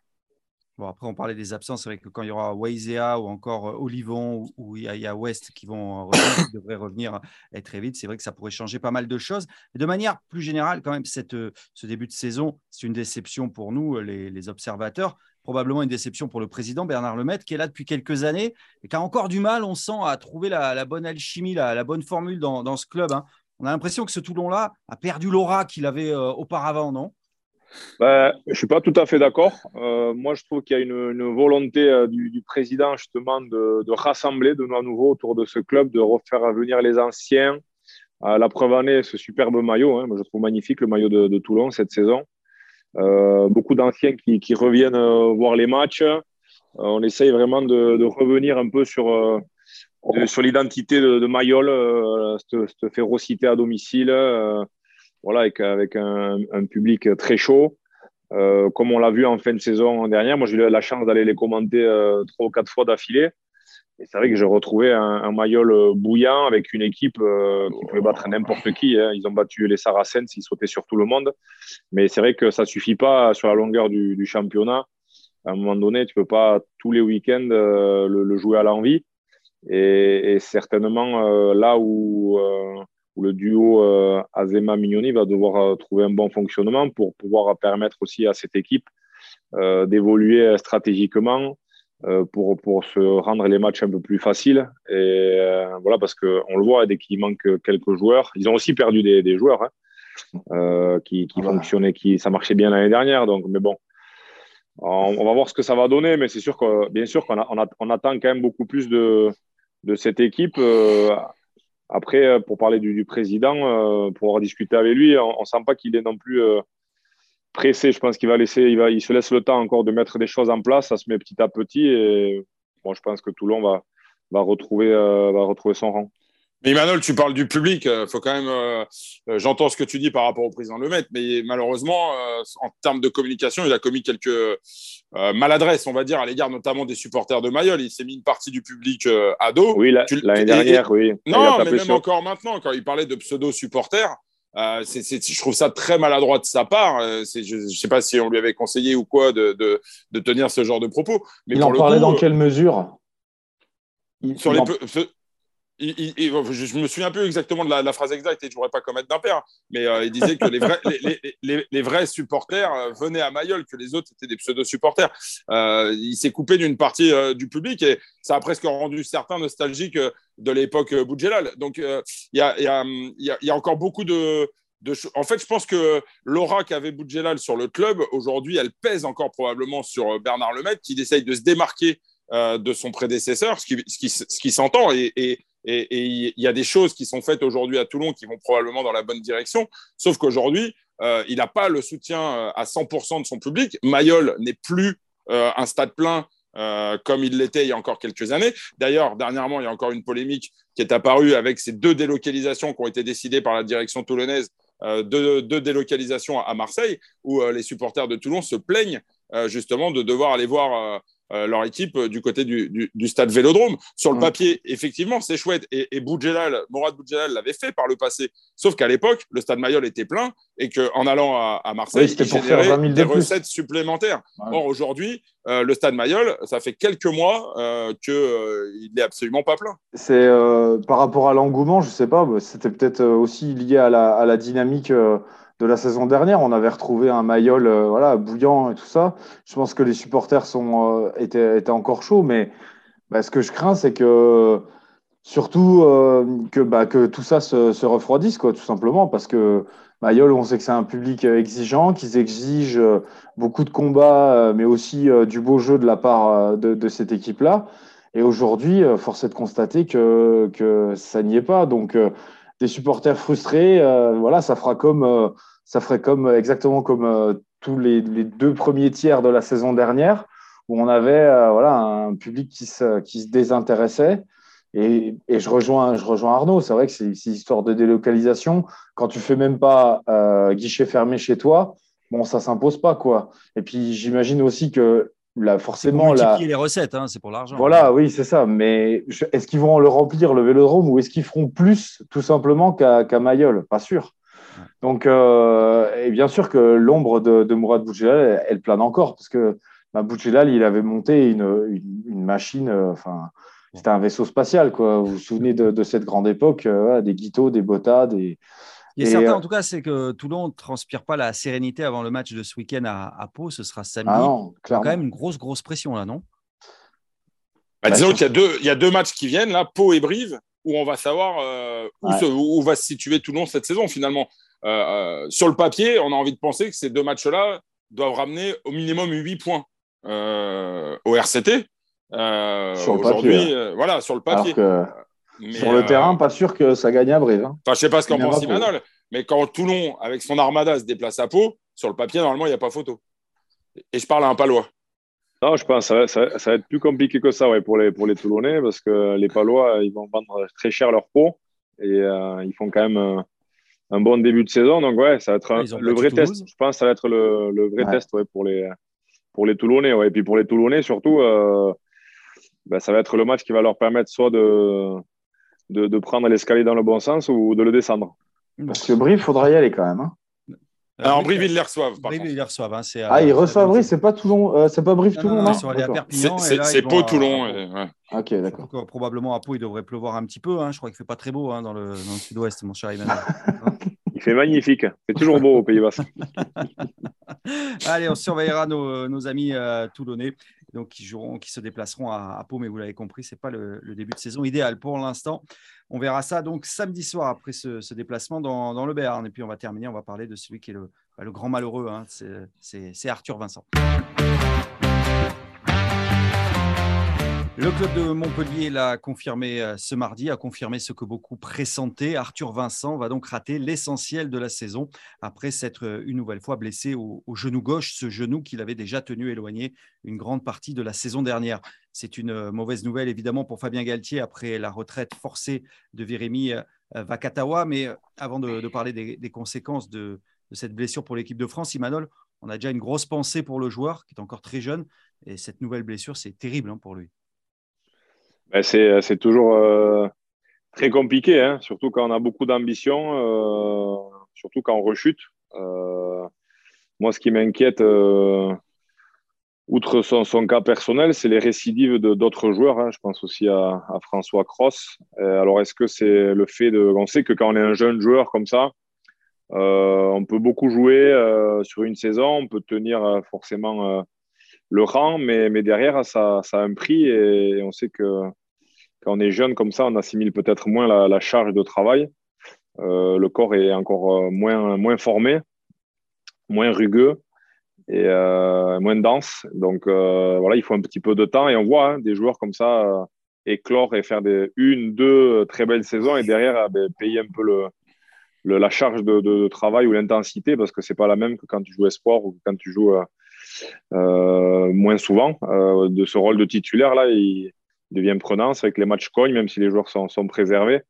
Bon, après, on parlait des absences avec quand il y aura Waisea ou encore euh, Olivon ou il y, a West qui vont revenir, qui devraient revenir euh, très vite. C'est vrai que ça pourrait changer pas mal de choses. Mais de manière plus générale, quand même, euh, ce début de saison, c'est une déception pour nous, les, observateurs. Probablement une déception pour le président Bernard Lemaitre, qui est là depuis quelques années et qui a encore du mal, on sent, à trouver la, bonne alchimie, la, bonne formule dans, ce club. Hein. On a l'impression que ce Toulon-là a perdu l'aura qu'il avait auparavant, non? Ben, je ne suis pas tout à fait d'accord. Euh, moi, je trouve qu'il y a une, volonté euh, du, président justement de, rassembler de nouveau autour de ce club, de refaire venir les anciens, la preuve en est ce superbe maillot. Hein. Moi, je trouve magnifique le maillot de, Toulon cette saison. Beaucoup d'anciens qui, reviennent voir les matchs. on essaye vraiment de, revenir un peu sur, sur l'identité de, Mayol, cette, cette, férocité à domicile voilà, avec, un, public très chaud. Euh, comme on l'a vu en fin de saison dernière, moi j'ai eu la chance d'aller les commenter euh, trois ou quatre fois d'affilée. Et c'est vrai que j'ai retrouvé un, un Mayol bouillant avec une équipe euh, qui pouvait battre n'importe qui. Hein. Ils ont battu les Saracens, ils sautaient sur tout le monde. Mais c'est vrai que ça suffit pas sur la longueur du, du, championnat. À un moment donné, tu peux pas tous les week-ends le, le, jouer à l'envie. Et, et, certainement là où où le duo euh, Azema-Mignoni va devoir euh, trouver un bon fonctionnement pour pouvoir permettre aussi à cette équipe euh, d'évoluer stratégiquement pour, pour se rendre les matchs un peu plus faciles. Et voilà, parce qu'on le voit, dès qu'il manque quelques joueurs, ils ont aussi perdu des, des joueurs hein, qui, qui fonctionnaient, qui, ça marchait bien l'année dernière. Donc, mais bon, on, va voir ce que ça va donner, mais c'est sûr que, bien sûr qu'on on, on attend quand même beaucoup plus de, de cette équipe. Après, euh, pour parler du, président, euh, pour avoir discuté avec lui, on ne sent pas qu'il est non plus euh, pressé. Je pense qu'il va laisser, il, va, il se laisse le temps encore de mettre des choses en place. Ça se met petit à petit. Et bon, je pense que Toulon va, va, retrouver, va retrouver son rang. Mais Emmanuel, tu parles du public. Euh, faut quand même. Euh, euh, j'entends ce que tu dis par rapport au président Lemaitre, mais malheureusement, en termes de communication, il a commis quelques maladresses, on va dire, à l'égard notamment des supporters de Mayol. Il s'est mis une partie du public à dos. Oui, l'année dernière, oui. Non, mais même encore maintenant, quand il parlait de pseudo-supporters. Euh, je trouve ça très maladroit de sa part. je ne sais pas si on lui avait conseillé ou quoi de, de, de tenir ce genre de propos. Mais il en parlait dans quelle mesure? Sur les, je me souviens peu exactement de la, phrase exacte et je ne voudrais pas commettre d'impair, mais euh, il disait que les vrais, les, vrais supporters euh, venaient à Mayol, que les autres étaient des pseudo-supporters. Euh, il s'est coupé d'une partie du public et ça a presque rendu certains nostalgiques de l'époque Boudjelal. Donc il y a, encore beaucoup de, de En fait, je pense que l'aura qu'avait Boudjelal sur le club, aujourd'hui, elle pèse encore probablement sur Bernard Lemaitre, qui essaye de se démarquer de son prédécesseur, ce qui, s'entend. Et, il y a des choses qui sont faites aujourd'hui à Toulon qui vont probablement dans la bonne direction. Sauf qu'aujourd'hui, euh, il n'a pas le soutien euh, à 100% de son public. Mayol n'est plus euh, un stade plein comme il l'était il y a encore quelques années. D'ailleurs, dernièrement, il y a encore une polémique qui est apparue avec ces deux délocalisations qui ont été décidées par la direction toulonnaise, deux, deux, délocalisations à Marseille, où les supporters de Toulon se plaignent justement de devoir aller voir euh, leur équipe euh, du côté du, stade Vélodrome. Sur le papier, effectivement, c'est chouette. Et, et Boudjelal, Morad Boudjelal l'avait fait par le passé. Sauf qu'à l'époque, le stade Mayol était plein et qu'en allant à, Marseille, il générait des recettes supplémentaires. Or, aujourd'hui, euh, le stade Mayol, ça fait quelques mois qu'il n'est absolument pas plein. C'est par rapport à l'engouement, je ne sais pas, c'était peut-être aussi lié à la, à la dynamique de la saison dernière. On avait retrouvé un Mayol euh, voilà, bouillant et tout ça. Je pense que les supporters sont, euh, étaient, étaient, encore chauds, mais bah, ce que je crains, c'est que surtout euh, que, bah, que tout ça se, se, refroidisse, quoi, tout simplement, parce que Mayol, on sait que c'est un public exigeant, qu'ils exigent beaucoup de combats, mais aussi du beau jeu de la part de, cette équipe-là. Et aujourd'hui, force est de constater que, que ça n'y est pas. Donc, des supporters frustrés, voilà, ça fera comme ça ferait comme exactement comme euh, tous les, deux premiers tiers de la saison dernière, où on avait euh, voilà, un public qui se, qui se désintéressait. Et, et, je, rejoins, je rejoins Arnaud, c'est vrai que c'est une histoire de délocalisation. Quand tu fais même pas euh, guichet fermé chez toi, bon, ça s'impose pas. quoi. Et puis j'imagine aussi que là, forcément. Là, les recettes, hein, c'est pour l'argent. Voilà, oui, c'est ça. Mais est-ce qu'ils vont le remplir, le vélodrome, ou est-ce qu'ils feront plus, tout simplement, qu'à Mayol? Pas sûr. Donc, euh, et bien sûr que l'ombre de, de, Mourad Boudjelal, elle, plane encore, parce que bah, Boudjelal, il avait monté une, une, machine, euh, enfin, c'était un vaisseau spatial, quoi. Vous vous souvenez de, de cette grande époque, euh, des guitos, des botas, des. Il est certain, en tout cas, c'est que Toulon ne transpire pas la sérénité avant le match de ce week-end à, à, Pau. Ce sera samedi. Ah il y a quand même une grosse, grosse pression là, non? Bah, Disons qu'il y, a deux, il y a deux matchs qui viennent, là, Pau et Brive, où on va savoir où, où, va se situer Toulon cette saison, finalement. Euh, euh, sur le papier, on a envie de penser que ces deux matchs-là doivent ramener au minimum 8 points euh, au RCT. Aujourd'hui, voilà, sur le papier. Sur le terrain, pas sûr que ça gagne à Brive. Hein. Enfin, je sais pas ce qu'en pense Imanol, mais quand Toulon, avec son armada, se déplace à Pau, sur le papier, normalement, il n'y a pas photo. Et je parle à un Palois. Non, je pense que ça, va être plus compliqué que ça ouais, pour, les, pour les Toulonnais parce que les Palois, ils vont vendre très cher leur peau et euh, ils font quand même euh, un bon début de saison. Donc, ouais, ça va être le vrai test. Je pense que ça va être le, le vrai test ouais, pour, les, pour les Toulonnais. Ouais. Et puis pour les Toulonnais, surtout, euh, ben, ça va être le match qui va leur permettre soit de, de, de prendre l'escalier dans le bon sens ou de le descendre. Parce que Brive, il faudra y aller quand même. Hein. Alors, ah, Brive, ils les reçoivent. Brive, ils les reçoivent. Hein, ah, ils reçoivent Brive, c'est pas Toulon, euh, c'est pas Brive Toulon, non, C'est Pau Toulon. Ok, d'accord. Euh, probablement à Pau, il devrait pleuvoir un petit peu. Hein. Je crois qu'il fait pas très beau hein, dans le, sud-ouest, mon cher Ivan. il magnifique. C'est toujours beau au Pays Basque. Allez, on surveillera nos, amis euh, toulonnais donc qui joueront, qui se déplaceront à, Pau. Mais vous l'avez compris, c'est pas le, début de saison idéal pour l'instant. On verra ça donc samedi soir après ce, déplacement dans, le Béarn. Et puis on va terminer, on va parler de celui qui est le, bah, grand malheureux, hein. c'est Arthur Vincent. Le club de Montpellier l'a confirmé euh, ce mardi, a confirmé ce que beaucoup pressentaient. Arthur Vincent va donc rater l'essentiel de la saison après s'être euh, une nouvelle fois blessé au, genou gauche, ce genou qu'il avait déjà tenu éloigné une grande partie de la saison dernière. C'est une euh, mauvaise nouvelle évidemment pour Fabien Galtier après la retraite forcée de Vérémy Vakatawa. Mais avant de, parler des, conséquences de, de, cette blessure pour l'équipe de France, Imanol, on a déjà une grosse pensée pour le joueur qui est encore très jeune. Et cette nouvelle blessure, c'est terrible hein, pour lui. Ben, euh, c'est toujours euh, très compliqué, hein, surtout quand on a beaucoup d'ambition, euh, surtout quand on rechute. moi, ce qui m'inquiète, outre son, cas personnel, c'est les récidives d'autres joueurs. Hein. Je pense aussi à, François Cross. alors, est-ce que c'est le fait de. On sait que quand on est un jeune joueur comme ça, on peut beaucoup jouer sur une saison, on peut tenir forcément le rang, mais, mais derrière, ça, ça, a un prix et on sait que quand on est jeune comme ça, on assimile peut-être moins la, charge de travail. Euh, le corps est encore euh, moins, formé, moins rugueux et euh, moins dense. Donc voilà, il faut un petit peu de temps et on voit hein, des joueurs comme ça éclore et faire une, deux très belles saisons et derrière ben, payer un peu la charge de, travail ou l'intensité parce que c'est pas la même que quand tu joues sport ou quand tu joues moins souvent. de ce rôle de titulaire là, devient prenant. C'est avec les matchs cognent, même si les joueurs sont, sont, préservés.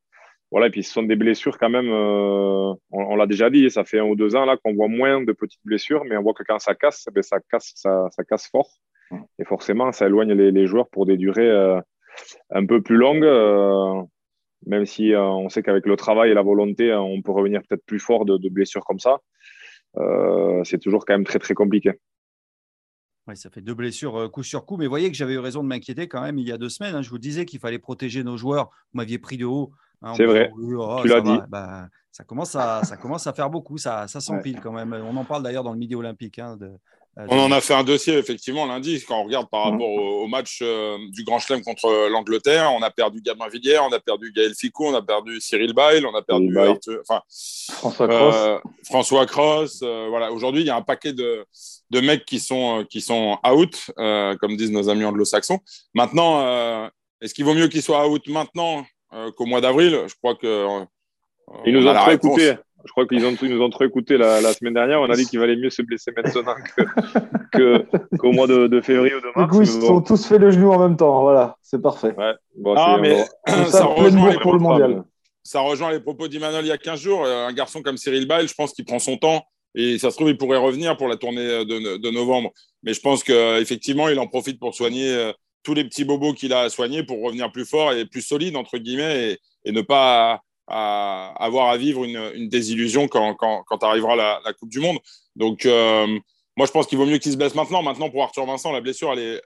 Voilà, et puis ce sont des blessures quand même, euh, on, l'a déjà dit, ça fait un ou deux ans là qu'on voit moins de petites blessures, mais on voit que quand ça casse, ben, ça casse, ça, ça, casse fort. Et forcément, ça éloigne les, les joueurs pour des durées euh, un peu plus longues, euh, même si on sait qu'avec le travail et la volonté, on peut revenir peut-être plus fort de, de blessures comme ça. c'est toujours quand même très très compliqué. Oui, ça fait deux blessures coup sur coup. Mais voyez que j'avais eu raison de m'inquiéter quand même il y a deux semaines. Hein. Je vous disais qu'il fallait protéger nos joueurs. Vous m'aviez pris de haut. Hein, c'est vrai. Oh, tu l'as dit. Bah, ça, commence à, ça commence à faire beaucoup. Ça, ça s'empile quand même. On en parle d'ailleurs dans le Midi Olympique. Hein, de, on en a fait un dossier effectivement lundi quand on regarde par mmh. rapport au, match euh, du Grand Chelem contre l'Angleterre. On a perdu Gabin Villiers, on a perdu Gaël Ficou, on a perdu Cyril Bail, on a perdu enfin, François Cross. François Cross. voilà. Aujourd'hui, il y a un paquet de, de mecs qui sont, euh, qui sont out, euh, comme disent nos amis anglo-saxons. Maintenant, euh, est-ce qu'il vaut mieux qu'ils soient out maintenant qu'au mois d'avril? Je crois que. ils nous ont trop écouté. Je crois qu'ils ont, nous ont trop écouté la, semaine dernière. On a dit qu'il valait mieux se blesser maintenant qu'au mois de, février ou de mars. Du coup, ils se sont tous fait le genou en même temps. Voilà, c'est parfait. ah, mais ça, rejoint pour le mondial. Ça rejoint les propos d'Imanol il y a 15 jours. Un garçon comme Cyril Bail, je pense qu'il prend son temps et ça se trouve, il pourrait revenir pour la tournée de, novembre. Mais je pense qu'effectivement, il en profite pour soigner euh, tous les petits bobos qu'il a à soigner pour revenir plus fort et plus solide, entre guillemets, et, ne pas avoir à vivre une, désillusion quand, quand, arrivera la, Coupe du Monde. Donc, euh, moi, je pense qu'il vaut mieux qu'il se blesse maintenant. Maintenant, pour Arthur Vincent, la blessure, elle est,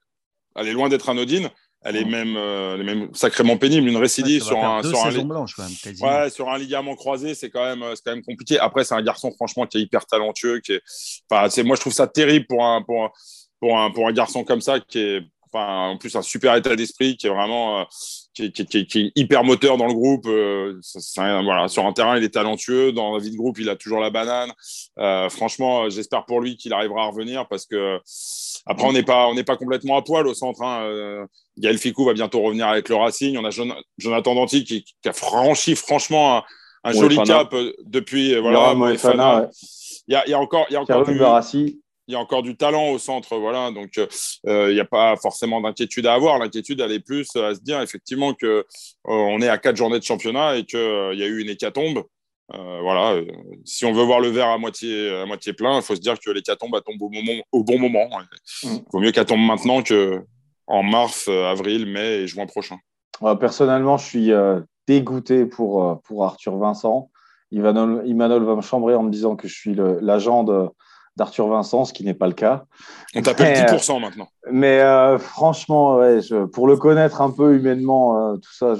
elle est loin d'être anodine. Elle est, même, euh, elle est même sacrément pénible. Une récidive sur, un, sur, un, ouais, sur un ligament croisé, c'est quand, même, quand même compliqué. Après, c'est un garçon, franchement, qui est hyper talentueux. Qui est... enfin, c'est, moi, je trouve ça terrible pour un, pour, pour, un, pour un garçon comme ça, qui est enfin, en plus un super état d'esprit, qui est vraiment, euh, qui, est hyper moteur dans le groupe. voilà, sur un terrain, il est talentueux. Dans la vie de groupe, il a toujours la banane. franchement, j'espère pour lui qu'il arrivera à revenir parce que après, on n'est pas, on pas complètement à poil au centre. Hein. Gaël Ficou va bientôt revenir avec le Racing. On a Jonathan Danti qui, a franchi franchement un, joli cap depuis. Voilà, il, y a, encore, il y a encore il y a encore du talent au centre, voilà. Donc, euh, il n'y a pas forcément d'inquiétude à avoir. L'inquiétude, elle est plus à se dire effectivement que euh, on est à quatre journées de championnat et qu'il euh, y a eu une hécatombe. voilà. Si on veut voir le verre à moitié, à moitié plein, il faut se dire que l'hécatombe tombe au, moment, au bon moment. Il mm. vaut mieux qu'elle tombe maintenant que en mars, avril, mai et juin prochain. personnellement, je suis dégoûté pour, pour Arthur Vincent. Imanol va me chambrer en me disant que je suis l'agent de d'Arthur Vincent, ce qui n'est pas le cas. On t'appelle 10% euh, maintenant. Mais euh, franchement, pour le connaître un peu humainement, euh, tout ça,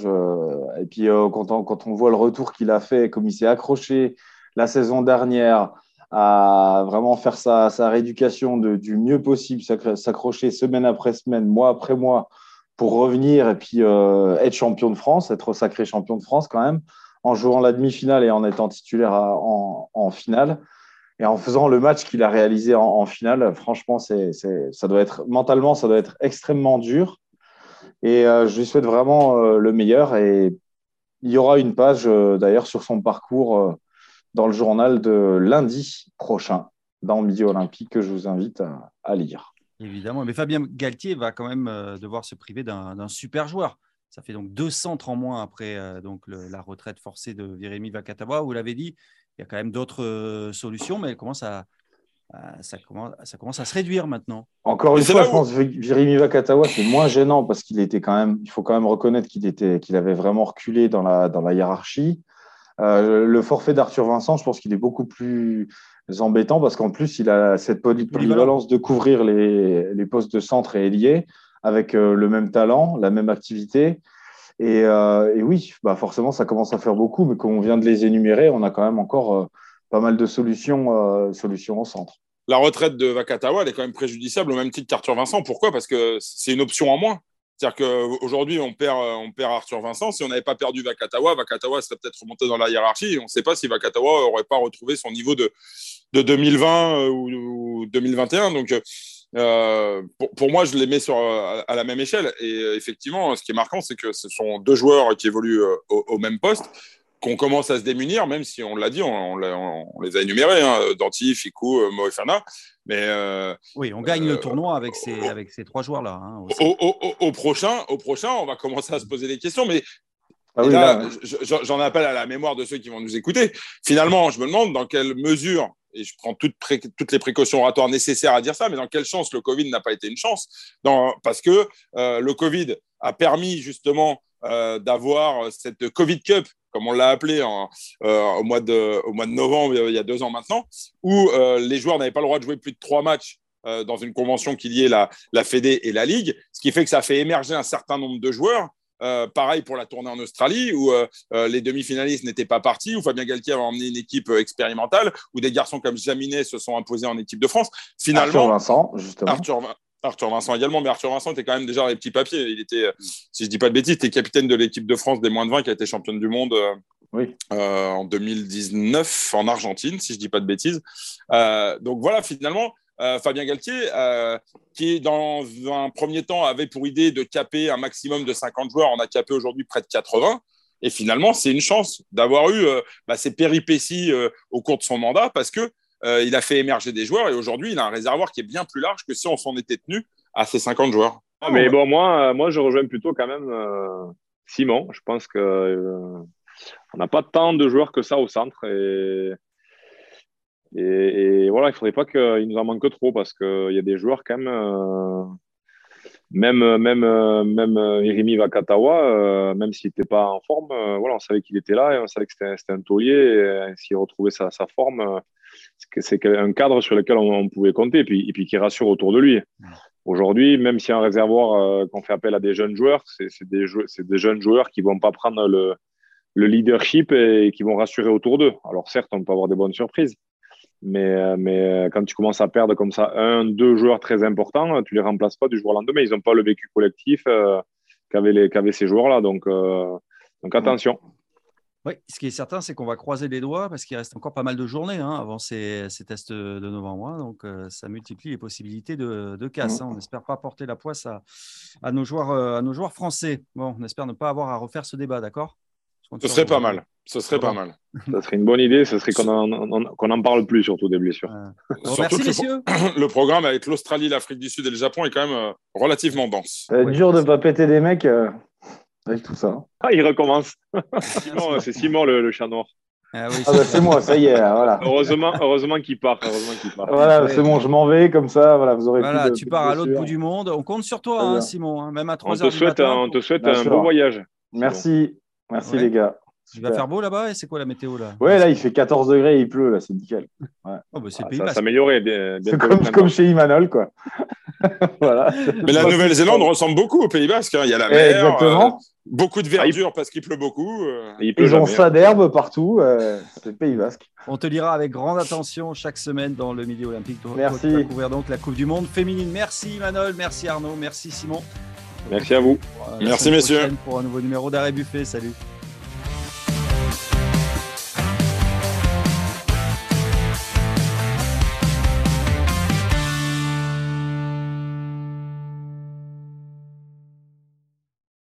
et puis quand, on, quand, on, voit le retour qu'il a fait, comme il s'est accroché la saison dernière à vraiment faire sa, sa rééducation du mieux possible, s'accrocher semaine après semaine, mois après mois, pour revenir et puis être champion de France, être sacré champion de France quand même, en jouant la demi-finale et en étant titulaire en, en finale. Et en faisant le match qu'il a réalisé en, finale, franchement, ça doit être mentalement, ça doit être extrêmement dur. Et euh, je lui souhaite vraiment euh, le meilleur. Et il y aura une page euh, d'ailleurs sur son parcours dans le journal de lundi prochain dans Midi Olympique que je vous invite à, lire. Évidemment, mais Fabien Galtier va quand même devoir se priver d'un, super joueur. Ça fait donc deux centres en moins après donc la retraite forcée de Viremi Vakatawa. Vous l'avez dit, il y a quand même d'autres euh, solutions, mais elle commence à, ça, commence, ça commence à se réduire maintenant. Encore une fois, je pense que Virimi Vakatawa, c'est moins gênant parce qu'il était quand même, il faut quand même reconnaître qu'il était, qu'il avait vraiment reculé dans la, dans la hiérarchie. Euh, le forfait d'Arthur Vincent, je pense qu'il est beaucoup plus embêtant parce qu'en plus, il a cette polyvalence de couvrir les, les postes de centre et ailier avec euh, le même talent, la même activité. Euh, et, oui, bah forcément, ça commence à faire beaucoup, mais comme on vient de les énumérer, on a quand même encore euh, pas mal de solutions, euh, solutions au centre. La retraite de Vakatawa, elle est quand même préjudiciable au même titre qu'Arthur Vincent. Pourquoi? Parce que c'est une option en moins. C'est-à-dire qu'aujourd'hui, on perd, on perd Arthur Vincent. Si on n'avait pas perdu Vakatawa, Vakatawa serait peut-être remonté dans la hiérarchie. on ne sait pas si Vakatawa n'aurait pas retrouvé son niveau de, de 2020 ou, 2021. Donc, euh, pour, moi, je les mets sur, à, la même échelle. Et euh, effectivement, ce qui est marquant, c'est que ce sont deux joueurs qui évoluent euh, au, même poste, qu'on commence à se démunir, même si on l'a dit, on, les a énumérés, hein, Danti, Ficou, Moefana. Mais oui, on gagne le tournoi avec ces, avec ces trois joueurs-là. Hein, au, prochain, au prochain, on va commencer à se poser des questions. Mais ah j'en appelle à la mémoire de ceux qui vont nous écouter. Finalement, je me demande dans quelle mesure et je prends toutes, les précautions oratoires nécessaires à dire ça, mais dans quelle chance le Covid n'a pas été une chance? Parce que euh, le Covid a permis justement euh, d'avoir cette Covid Cup, comme on l'a appelé euh, au, mois de, novembre, il y a deux ans maintenant, où les joueurs n'avaient pas le droit de jouer plus de trois matchs dans une convention qui liait la, la Fédé et la Ligue, ce qui fait que ça fait émerger un certain nombre de joueurs euh, pareil pour la tournée en Australie, où euh, euh, les demi-finalistes n'étaient pas partis, où Fabien Galtier a emmené une équipe expérimentale, où des garçons comme Jaminet se sont imposés en équipe de France. Finalement, Arthur Vincent, justement. Arthur, Vincent également, mais Arthur Vincent était quand même déjà dans les petits papiers. Il était, si je dis pas de bêtises, était capitaine de l'équipe de France des moins de 20 qui a été championne du monde en 2019 en Argentine, si je dis pas de bêtises. donc voilà, finalement, euh, Fabien Galtier, euh, qui dans un premier temps avait pour idée de caper un maximum de 50 joueurs, on a capé aujourd'hui près de 80. Et finalement, c'est une chance d'avoir eu euh, bah, ces péripéties au cours de son mandat parce que il a fait émerger des joueurs et aujourd'hui, il a un réservoir qui est bien plus large que si on s'en était tenu à ces 50 joueurs. Ah, mais bon, moi, moi, je rejoins plutôt quand même Simon. Je pense que on n'a pas tant de joueurs que ça au centre et, voilà, il ne faudrait pas qu'il nous en manque trop parce qu'il y a des joueurs quand même, euh, même, même, même Irimi Vakatawa, euh, même s'il n'était pas en forme, euh, voilà, on savait qu'il était là et on savait que c'était un taulier. Et, s'il retrouvait sa, sa forme, c'est un cadre sur lequel on, pouvait compter et puis, et puis qui rassure autour de lui. Aujourd'hui, même a un réservoir qu'on fait appel à des jeunes joueurs, c'est des, des, jeunes joueurs qui ne vont pas prendre le, le leadership et qui vont rassurer autour d'eux. Alors certes, on peut avoir des bonnes surprises, mais, euh, mais euh, quand tu commences à perdre comme ça un, deux joueurs très importants, tu les remplaces pas du jour au lendemain. Ils n'ont pas le vécu collectif. Euh, qu'avaient ces joueurs-là. Donc, euh, donc attention. Oui, ce qui est certain, c'est qu'on va croiser les doigts parce qu'il reste encore pas mal de journées hein, avant ces, ces tests de novembre. hein. donc, euh, ça multiplie les possibilités de, de casse. hein. On n'espère pas porter la poisse à, à nos joueurs, euh, à nos joueurs français. Bon, on espère ne pas avoir à refaire ce débat, d'accord? Ce serait pas mal. Ce serait pas mal. Ça serait une bonne idée. Ce serait qu'on en, en- qu'on en parle plus, surtout des blessures. Euh, bon, Surtout merci, le- messieurs. Le programme avec l'Australie, l'Afrique du Sud et le Japon est quand même euh, relativement dense. Ça va être Ouais. dur de pas péter des mecs euh, avec tout ça. Ah, il recommence. Simon, c'est Simon le, le chat noir. Ah oui, Ah bah c'est moi, ça y est, voilà. Heureusement, heureusement qu'il part. Voilà, Ouais. c'est bon, je m'en vais comme ça. Voilà, vous aurez Voilà, plus de- tu pars à l'autre bout du monde. On compte sur toi, hein. Simon. hein, même à On 3 te heures du souhaite, matin. un, on te souhaite Bien un sûr. beau voyage. Merci, merci les gars. Il va faire beau là-bas et c'est quoi la météo là? Ouais, là, il fait 14 degrés et il pleut, là, c'est nickel. Oh, bah, c'est Ah, ça s'améliorer. bien- le comme, comme chez Imanol, quoi. voilà. Mais la Nouvelle-Zélande ressemble beaucoup au Pays Basque. hein. Il y a la Eh, mer, Exactement. euh, beaucoup de verdure parce qu'il pleut beaucoup. euh. Il pleut Ils ont jamais, ça hein. d'herbe partout. euh, c'est le Pays Basque. On te lira avec grande attention chaque semaine dans le Midi Olympique. Toi, Merci. toi, tu vas couvrir donc la Coupe du Monde féminine. Merci Manol, merci Arnaud, merci Simon. Merci à vous. Merci, messieurs. Pour un nouveau numéro d'Arrêt Buffet. Salut.